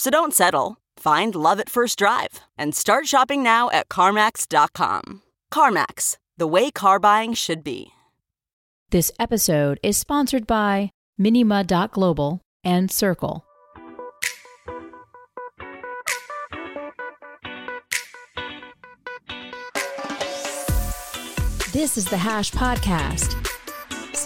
So don't settle. Find love at first drive and start shopping now at CarMax.com. CarMax, the way car buying should be. This episode is sponsored by Minima.global and Circle. This is the Hash Podcast.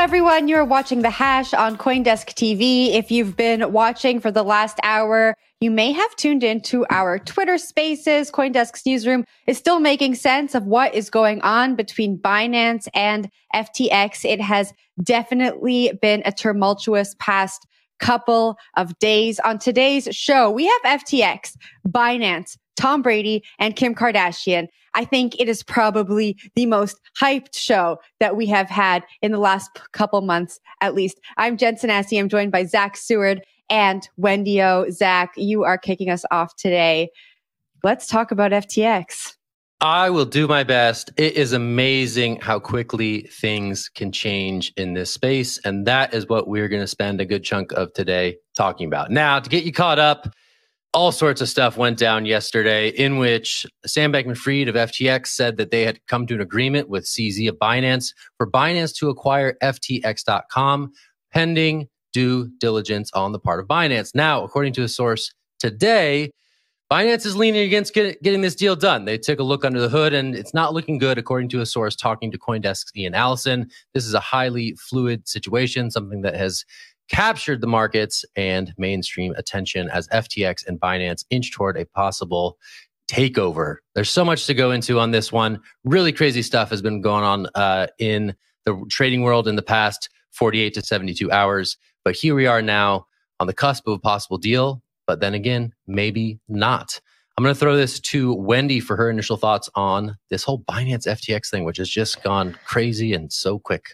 Everyone. You're watching The Hash on Coindesk TV. If you've been watching for the last hour, you may have tuned into our Twitter spaces. Coindesk's newsroom is still making sense of what is going on between Binance and FTX. It has definitely been a tumultuous past couple of days. On today's show, we have FTX, Binance, Tom Brady, and Kim Kardashian. I think it is probably the most hyped show that we have had in the last couple months, at least. I'm Jen Sanasie. I'm joined by Zach Seward and Wendy O. Zach, you are kicking us off today. Let's talk about FTX. I will do my best. It is amazing how quickly things can change in this space. And that is what we're going to spend a good chunk of today talking about. Now, to get you caught up, all sorts of stuff went down yesterday in which Sam Bankman Fried of FTX said that they had come to an agreement with CZ of Binance for Binance to acquire FTX.com pending due diligence on the part of Binance. Now, according to a source today, Binance is leaning against get, getting this deal done. They took a look under the hood and it's not looking good, according to a source talking to Coindesk's Ian Allison. This is a highly fluid situation, something that has captured the markets and mainstream attention as FTX and Binance inch toward a possible takeover. There's so much to go into on this one. Really crazy stuff has been going on uh, in the trading world in the past 48 to 72 hours. But here we are now on the cusp of a possible deal. But then again, maybe not. I'm going to throw this to Wendy for her initial thoughts on this whole Binance FTX thing, which has just gone crazy and so quick.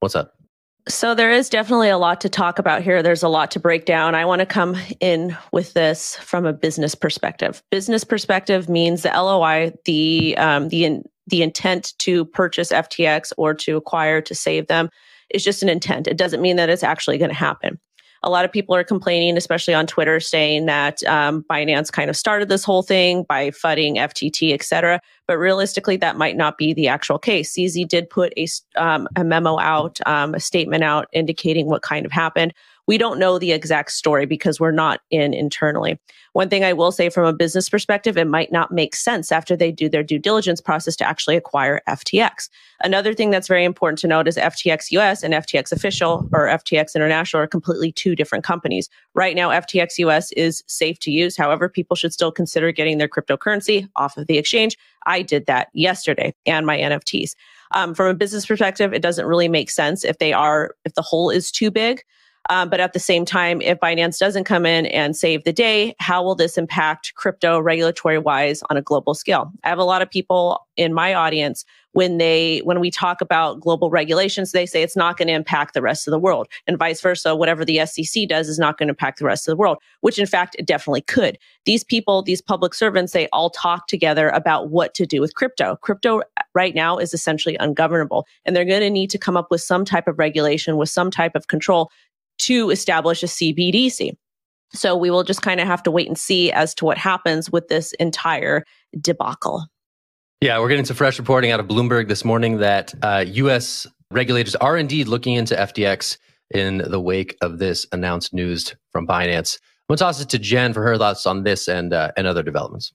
What's up? So there is definitely a lot to talk about here. There's a lot to break down. I want to come in with this from a business perspective. Business perspective means the LOI, the um, the in, the intent to purchase FTX or to acquire to save them is just an intent. It doesn't mean that it's actually going to happen. A lot of people are complaining, especially on Twitter, saying that um, Binance kind of started this whole thing by fudding FTT, et cetera. But realistically, that might not be the actual case. CZ did put a, um, a memo out, um, a statement out indicating what kind of happened. We don't know the exact story because we're not in internally. One thing I will say from a business perspective, it might not make sense after they do their due diligence process to actually acquire FTX. Another thing that's very important to note is FTX US and FTX official or FTX international are completely two different companies. Right now, FTX US is safe to use. However, people should still consider getting their cryptocurrency off of the exchange. I did that yesterday and my NFTs. Um, from a business perspective, it doesn't really make sense if they are, if the hole is too big. Um, but at the same time, if Binance doesn't come in and save the day, how will this impact crypto regulatory wise on a global scale? I have a lot of people in my audience when they when we talk about global regulations they say it's not going to impact the rest of the world and vice versa whatever the SEC does is not going to impact the rest of the world which in fact it definitely could these people these public servants they all talk together about what to do with crypto crypto right now is essentially ungovernable and they're going to need to come up with some type of regulation with some type of control to establish a CBDC. So we will just kind of have to wait and see as to what happens with this entire debacle. Yeah, we're getting some fresh reporting out of Bloomberg this morning that uh, U.S. regulators are indeed looking into FTX in the wake of this announced news from Binance. I'm going to toss it to Jen for her thoughts on this and uh, and other developments.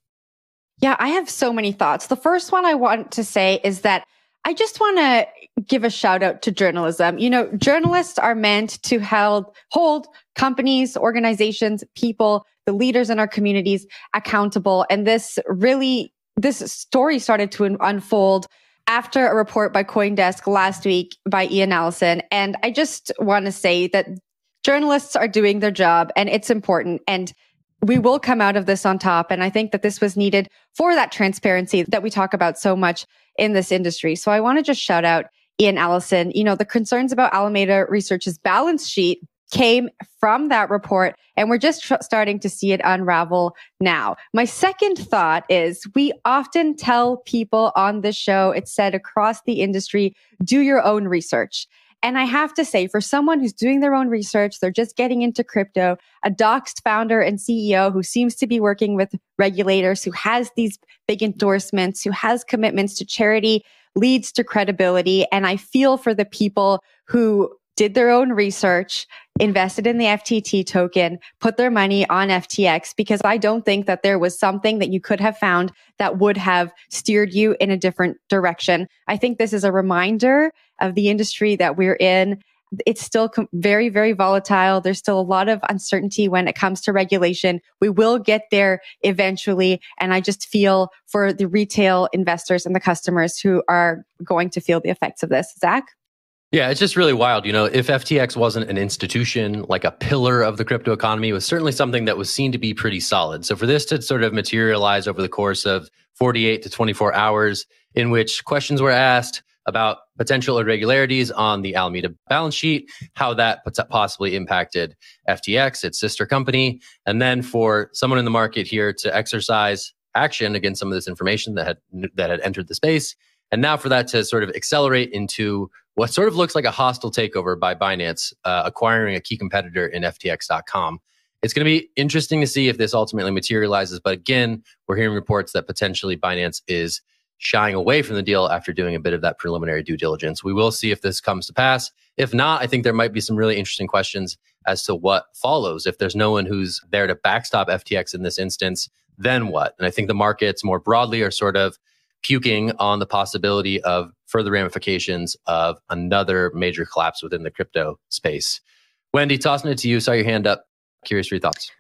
Yeah, I have so many thoughts. The first one I want to say is that I just want to give a shout out to journalism. You know, journalists are meant to held, hold companies, organizations, people, the leaders in our communities accountable. And this really, this story started to unfold after a report by Coindesk last week by Ian Allison. And I just want to say that journalists are doing their job and it's important. And we will come out of this on top. And I think that this was needed for that transparency that we talk about so much in this industry. So I want to just shout out Ian Allison. You know, the concerns about Alameda Research's balance sheet came from that report and we're just tr- starting to see it unravel now. My second thought is we often tell people on this show, it's said across the industry, do your own research. And I have to say, for someone who's doing their own research, they're just getting into crypto, a doxed founder and CEO who seems to be working with regulators, who has these big endorsements, who has commitments to charity, leads to credibility. And I feel for the people who did their own research, invested in the FTT token, put their money on FTX because I don't think that there was something that you could have found that would have steered you in a different direction. I think this is a reminder of the industry that we're in. It's still very, very volatile. There's still a lot of uncertainty when it comes to regulation. We will get there eventually. And I just feel for the retail investors and the customers who are going to feel the effects of this. Zach? Yeah, it's just really wild. You know, if FTX wasn't an institution, like a pillar of the crypto economy, it was certainly something that was seen to be pretty solid. So for this to sort of materialize over the course of 48 to 24 hours, in which questions were asked about potential irregularities on the Alameda balance sheet, how that possibly impacted FTX, its sister company, and then for someone in the market here to exercise action against some of this information that had that had entered the space, and now for that to sort of accelerate into what sort of looks like a hostile takeover by Binance, uh, acquiring a key competitor in FTX.com. It's going to be interesting to see if this ultimately materializes. But again, we're hearing reports that potentially Binance is shying away from the deal after doing a bit of that preliminary due diligence. We will see if this comes to pass. If not, I think there might be some really interesting questions as to what follows. If there's no one who's there to backstop FTX in this instance, then what? And I think the markets more broadly are sort of puking on the possibility of further ramifications of another major collapse within the crypto space. Wendy, tossing it to you. Saw your hand up. Curious for your thoughts.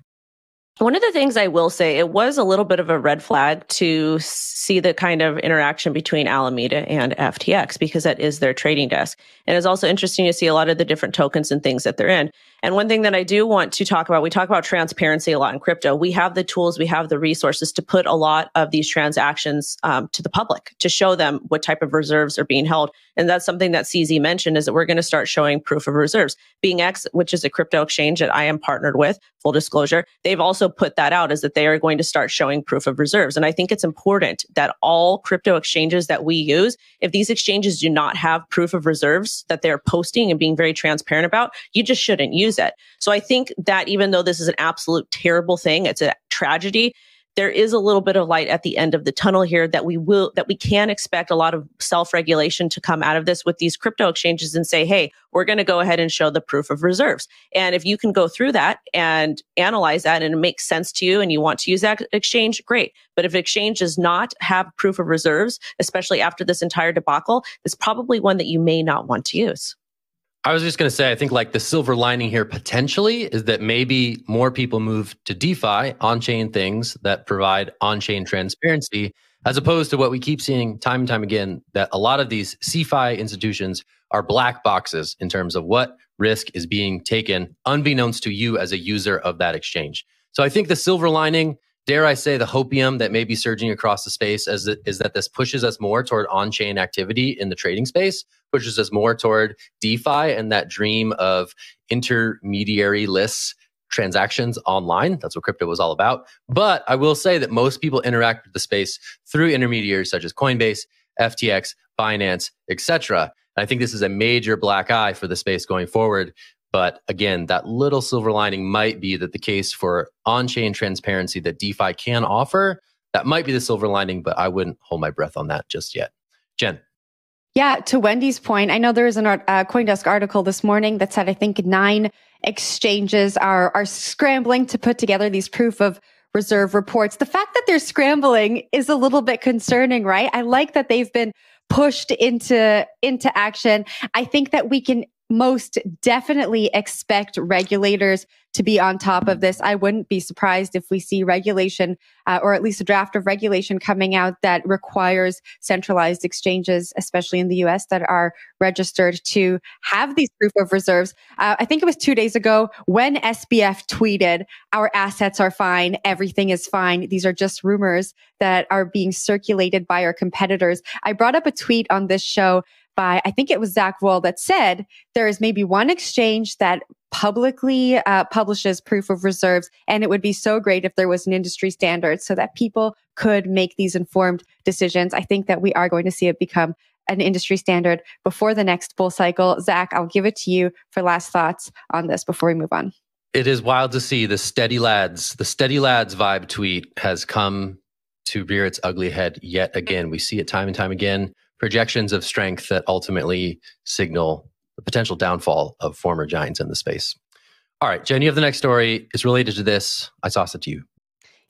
One of the things I will say, it was a little bit of a red flag to see the kind of interaction between Alameda and FTX because that is their trading desk. And it's also interesting to see a lot of the different tokens and things that they're in. And one thing that I do want to talk about, we talk about transparency a lot in crypto. We have the tools, we have the resources to put a lot of these transactions um, to the public to show them what type of reserves are being held. And that's something that CZ mentioned is that we're going to start showing proof of reserves. BingX, which is a crypto exchange that I am partnered with, full disclosure, they've also put that out is that they are going to start showing proof of reserves. And I think it's important that all crypto exchanges that we use, if these exchanges do not have proof of reserves that they're posting and being very transparent about, you just shouldn't use use it. So I think that even though this is an absolute terrible thing, it's a tragedy. There is a little bit of light at the end of the tunnel here that we will, that we can expect a lot of self regulation to come out of this with these crypto exchanges and say, Hey, we're going to go ahead and show the proof of reserves. And if you can go through that and analyze that and it makes sense to you and you want to use that exchange, great. But if exchange does not have proof of reserves, especially after this entire debacle, it's probably one that you may not want to use. I was just going to say, I think like the silver lining here potentially is that maybe more people move to DeFi, on chain things that provide on chain transparency, as opposed to what we keep seeing time and time again that a lot of these CeFi institutions are black boxes in terms of what risk is being taken, unbeknownst to you as a user of that exchange. So I think the silver lining dare I say, the hopium that may be surging across the space is that, is that this pushes us more toward on chain activity in the trading space, pushes us more toward DeFi and that dream of intermediary lists transactions online. That's what crypto was all about. But I will say that most people interact with the space through intermediaries such as Coinbase, FTX, Binance, etc. I think this is a major black eye for the space going forward But again, that little silver lining might be that the case for on chain transparency that DeFi can offer, that might be the silver lining, but I wouldn't hold my breath on that just yet. Jen. Yeah, to Wendy's point, I know there was an uh, CoinDesk article this morning that said I think nine exchanges are are scrambling to put together these proof of reserve reports. The fact that they're scrambling is a little bit concerning, right? I like that they've been pushed into into action. I think that we can most definitely expect regulators to be on top of this. I wouldn't be surprised if we see regulation, uh, or at least a draft of regulation coming out that requires centralized exchanges, especially in the US, that are registered to have these proof of reserves. Uh, I think it was two days ago when SBF tweeted, Our assets are fine, everything is fine. These are just rumors that are being circulated by our competitors. I brought up a tweet on this show by, I think it was Zach Wall that said there is maybe one exchange that publicly uh, publishes proof of reserves. And it would be so great if there was an industry standard so that people could make these informed decisions. I think that we are going to see it become an industry standard before the next bull cycle. Zach, I'll give it to you for last thoughts on this before we move on. It is wild to see the steady lads, the steady lads vibe tweet has come to rear its ugly head yet again. We see it time and time again projections of strength that ultimately signal the potential downfall of former giants in the space. All right, Jen, you have the next story. It's related to this. I toss it to you.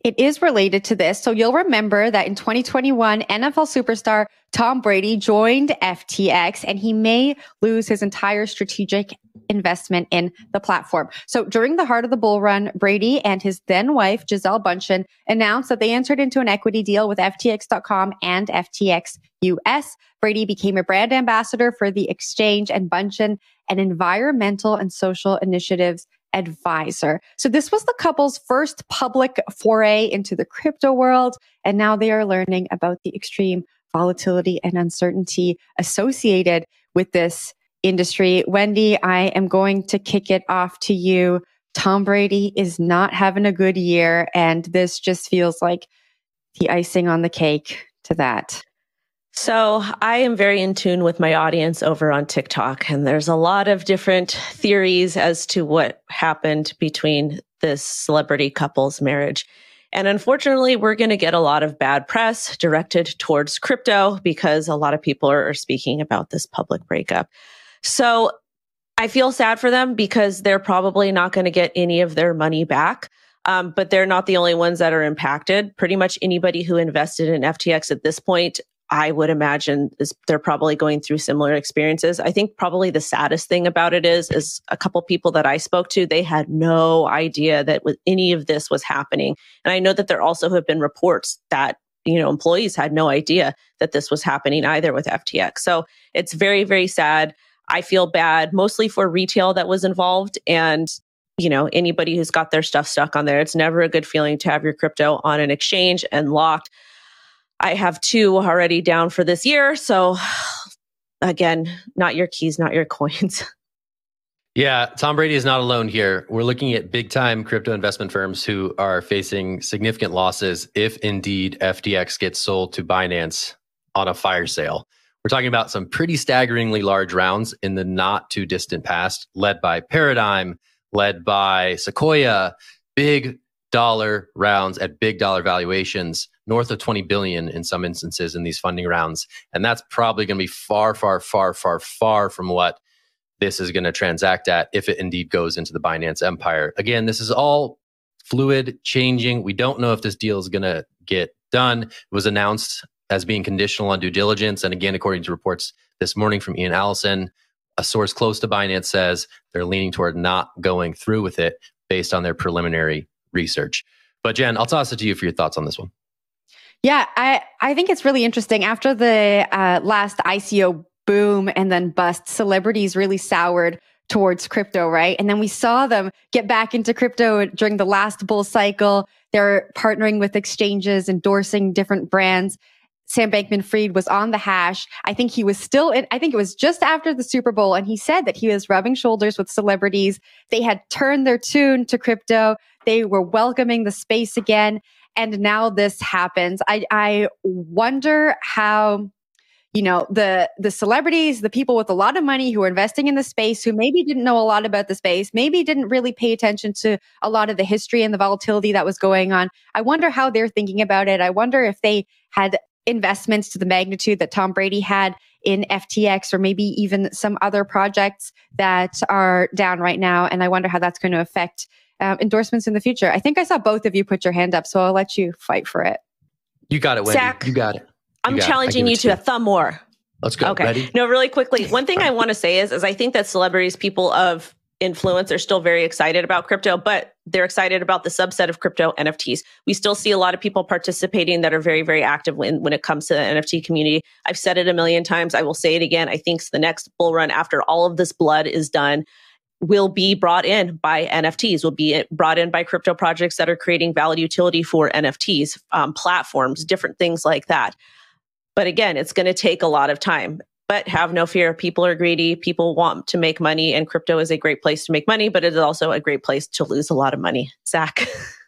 It is related to this. So you'll remember that in 2021, NFL superstar Tom Brady joined FTX and he may lose his entire strategic investment in the platform. So during the heart of the bull run, Brady and his then wife, Gisele Bundchen, announced that they entered into an equity deal with FTX.com and FTX US. Brady became a brand ambassador for the exchange and Bundchen an environmental and social initiatives advisor. So this was the couple's first public foray into the crypto world. And now they are learning about the extreme volatility and uncertainty associated with this industry. Wendy, I am going to kick it off to you. Tom Brady is not having a good year. And this just feels like the icing on the cake to that. So I am very in tune with my audience over on TikTok, and there's a lot of different theories as to what happened between this celebrity couple's marriage. And unfortunately, we're going to get a lot of bad press directed towards crypto because a lot of people are, speaking about this public breakup. So I feel sad for them because they're probably not going to get any of their money back. Um, but they're not the only ones that are impacted. Pretty much anybody who invested in FTX at this point I would imagine is they're probably going through similar experiences. I think probably the saddest thing about it is, is a couple people that I spoke to, they had no idea that any of this was happening. And I know that there also have been reports that, you know, employees had no idea that this was happening either with FTX. So it's very, very sad. I feel bad mostly for retail that was involved and you know, anybody who's got their stuff stuck on there. It's never a good feeling to have your crypto on an exchange and locked. I have two already down for this year. So again, not your keys, not your coins. Yeah, Tom Brady is not alone here. We're looking at big time crypto investment firms who are facing significant losses if indeed FTX gets sold to Binance on a fire sale. We're talking about some pretty staggeringly large rounds in the not too distant past, led by Paradigm, led by Sequoia, big dollar rounds at big dollar valuations north of 20 billion in some instances in these funding rounds. And that's probably going to be far, far, far, far, far from what this is going to transact at if it indeed goes into the Binance empire. Again, this is all fluid, changing. We don't know if this deal is going to get done. It was announced as being conditional on due diligence. And again, according to reports this morning from Ian Allison, a source close to Binance says they're leaning toward not going through with it based on their preliminary research. But Jen, I'll toss it to you for your thoughts on this one. Yeah, I, I think it's really interesting. After the uh, last ICO boom and then bust, celebrities really soured towards crypto, right? And then we saw them get back into crypto during the last bull cycle. They're partnering with exchanges, endorsing different brands. Sam Bankman Fried was on the hash. I think he was still in, I think it was just after the Super Bowl. And he said that he was rubbing shoulders with celebrities. They had turned their tune to crypto. They were welcoming the space again and now this happens. I, I wonder how you know, the, the celebrities, the people with a lot of money who are investing in the space, who maybe didn't know a lot about the space, maybe didn't really pay attention to a lot of the history and the volatility that was going on. I wonder how they're thinking about it. I wonder if they had investments to the magnitude that Tom Brady had in FTX or maybe even some other projects that are down right now. And I wonder how that's going to affect um, endorsements in the future. I think I saw both of you put your hand up, so I'll let you fight for it. You got it, Wendy. Zach, you got it. You I'm got challenging it. you to, a thumb war. Let's go. Okay. Ready? No, really quickly. One thing I want to say is, is I think that celebrities, people of influence, are still very excited about crypto, but they're excited about the subset of crypto NFTs. We still see a lot of people participating that are very, very active when, when it comes to the NFT community. I've said it a million times. I will say it again. I think the next bull run after all of this blood is done will be brought in by NFTs, will be brought in by crypto projects that are creating valid utility for NFTs, um, platforms, different things like that. But again, it's going to take a lot of time. But have no fear. People are greedy. People want to make money, and crypto is a great place to make money, but it is also a great place to lose a lot of money. Zach.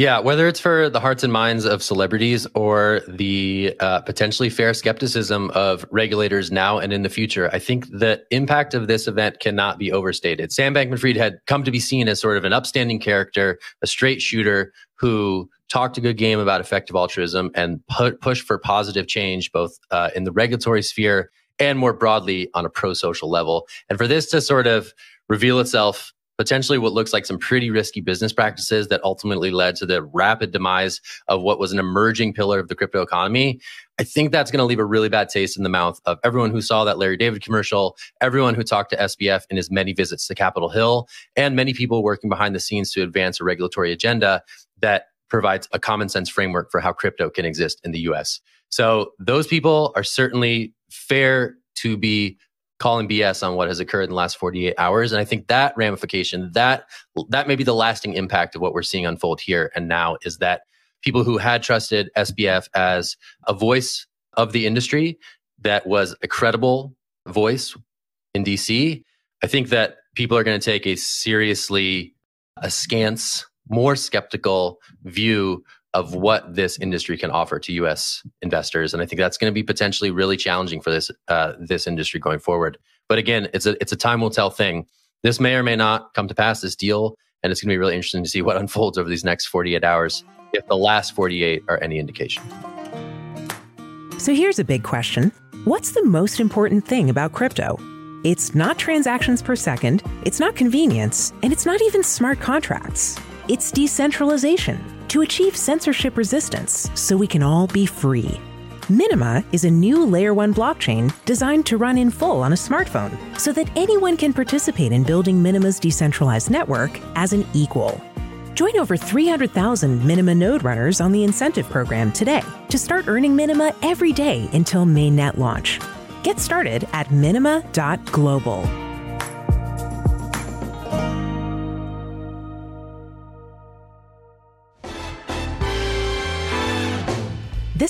Yeah, whether it's for the hearts and minds of celebrities or the uh, potentially fair skepticism of regulators now and in the future, I think the impact of this event cannot be overstated. Sam Bankman Fried had come to be seen as sort of an upstanding character, a straight shooter who talked a good game about effective altruism and pu- push for positive change, both uh, in the regulatory sphere and more broadly on a pro social level. And for this to sort of reveal itself potentially what looks like some pretty risky business practices that ultimately led to the rapid demise of what was an emerging pillar of the crypto economy. I think that's going to leave a really bad taste in the mouth of everyone who saw that Larry David commercial, everyone who talked to SBF in his many visits to Capitol Hill, and many people working behind the scenes to advance a regulatory agenda that provides a common sense framework for how crypto can exist in the US. So those people are certainly fair to be calling BS on what has occurred in the last 48 hours. And I think that ramification, that that may be the lasting impact of what we're seeing unfold here and now is that people who had trusted SBF as a voice of the industry that was a credible voice in DC, I think that people are going to take a seriously askance, more skeptical view of what this industry can offer to U.S. investors, and I think that's going to be potentially really challenging for this uh, this industry going forward. But again, it's a it's a time will tell thing. This may or may not come to pass. This deal, and it's going to be really interesting to see what unfolds over these next 48 hours, if the last 48 are any indication. So here's a big question: What's the most important thing about crypto? It's not transactions per second, it's not convenience, and it's not even smart contracts. It's decentralization to achieve censorship resistance so we can all be free. Minima is a new Layer 1 blockchain designed to run in full on a smartphone so that anyone can participate in building Minima's decentralized network as an equal. Join over 300,000 Minima node runners on the incentive program today to start earning Minima every day until mainnet launch. Get started at minima.global.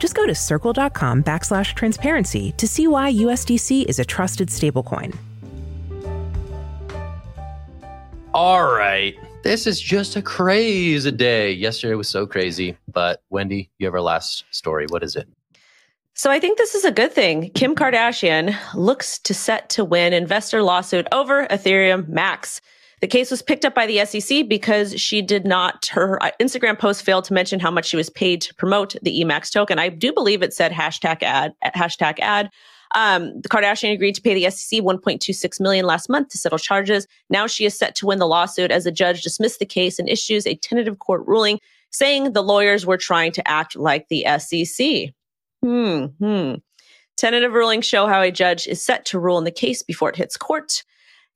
Just go to circle.com backslash transparency to see why USDC is a trusted stablecoin. All right. This is just a crazy day. Yesterday was so crazy. But Wendy, you have our last story. What is it? So I think this is a good thing. Kim Kardashian looks to set to win investor lawsuit over Ethereum Max. The case was picked up by the SEC because she did not, her uh, Instagram post failed to mention how much she was paid to promote the Emax token. I do believe it said hashtag ad, hashtag ad. Um, the Kardashian agreed to pay the SEC 1.26 million last month to settle charges. Now she is set to win the lawsuit as a judge dismissed the case and issues a tentative court ruling saying the lawyers were trying to act like the SEC. Hmm, hmm. Tentative rulings show how a judge is set to rule in the case before it hits court.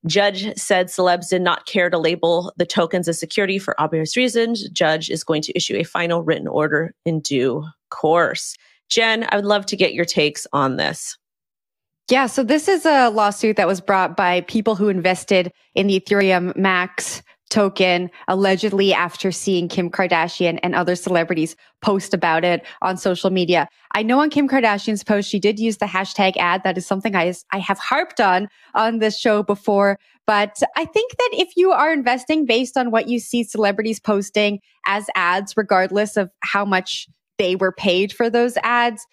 Judge said celebs did not care to label the tokens as security for obvious reasons. Judge is going to issue a final written order in due course. Jen, I would love to get your takes on this. Yeah, so this is a lawsuit that was brought by people who invested in the Ethereum Max token allegedly after seeing Kim Kardashian and other celebrities post about it on social media. I know on Kim Kardashian's post, she did use the hashtag ad. That is something I, I have harped on on this show before. But I think that if you are investing based on what you see celebrities posting as ads, regardless of how much they were paid for those ads,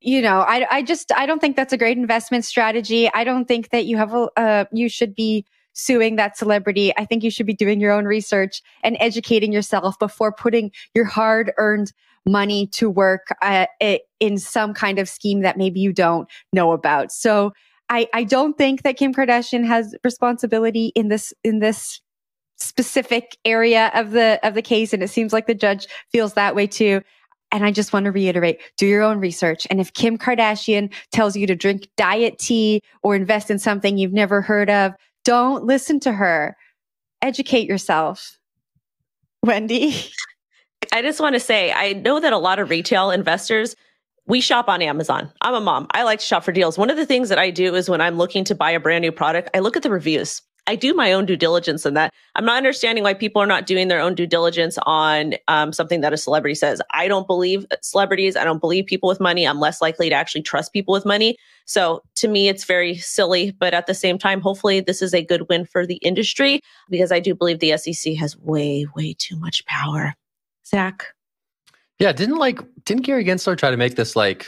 you know, I, I just, I don't think that's a great investment strategy. I don't think that you have a, uh, you should be suing that celebrity. I think you should be doing your own research and educating yourself before putting your hard earned money to work uh, in some kind of scheme that maybe you don't know about. So I, I don't think that Kim Kardashian has responsibility in this, in this specific area of the, of the case. And it seems like the judge feels that way too. And I just want to reiterate, do your own research. And if Kim Kardashian tells you to drink diet tea or invest in something you've never heard of, don't listen to her. Educate yourself. Wendy? I just want to say, I know that a lot of retail investors, we shop on Amazon. I'm a mom. I like to shop for deals. One of the things that I do is when I'm looking to buy a brand new product, I look at the reviews. I do my own due diligence in that. I'm not understanding why people are not doing their own due diligence on um, something that a celebrity says. I don't believe celebrities. I don't believe people with money. I'm less likely to actually trust people with money. So to me, it's very silly. But at the same time, hopefully this is a good win for the industry because I do believe the SEC has way, way too much power. Zach. Yeah, didn't like didn't Gary Gensler try to make this like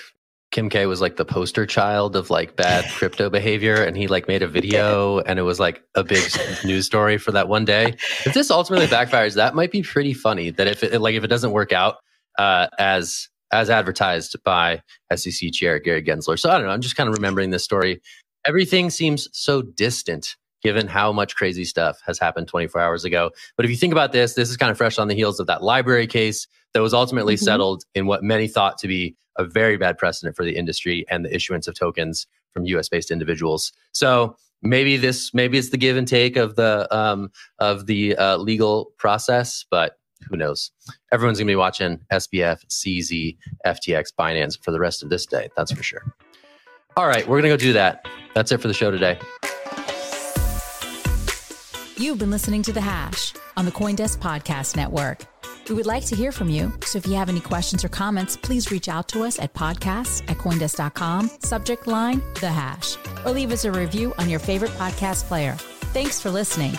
Kim K was like the poster child of like bad crypto behavior, and he like made a video, and it was like a big news story for that one day. If this ultimately backfires, that might be pretty funny. That if it like if it doesn't work out uh, as as advertised by SEC Chair Gary Gensler. So I don't know. I'm just kind of remembering this story. Everything seems so distant given how much crazy stuff has happened 24 hours ago. But if you think about this, this is kind of fresh on the heels of that LBRY case that was ultimately mm-hmm. settled in what many thought to be a very bad precedent for the industry and the issuance of tokens from US based individuals. So maybe this, maybe it's the give and take of the, um, of the uh, legal process, but who knows? Everyone's going to be watching SBF, CZ, FTX, Binance for the rest of this day. That's for sure. All right, we're going to go do that. That's it for the show today. You've been listening to The Hash on the Coindesk Podcast Network. We would like to hear from you. So if you have any questions or comments, please reach out to us at podcasts at Coindesk.com, subject line The Hash, or leave us a review on your favorite podcast player. Thanks for listening.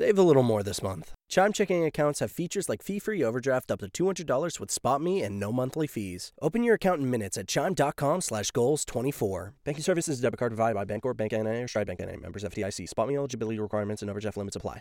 Save a little more this month. Chime checking accounts have features like fee-free overdraft up to $200 with SpotMe and no monthly fees. Open your account in minutes at chime.com slash goals 24. Banking services debit card provided by Bancorp, Bank N.A. or Stride Bank N.A. Members FDIC. SpotMe eligibility requirements and overdraft limits apply.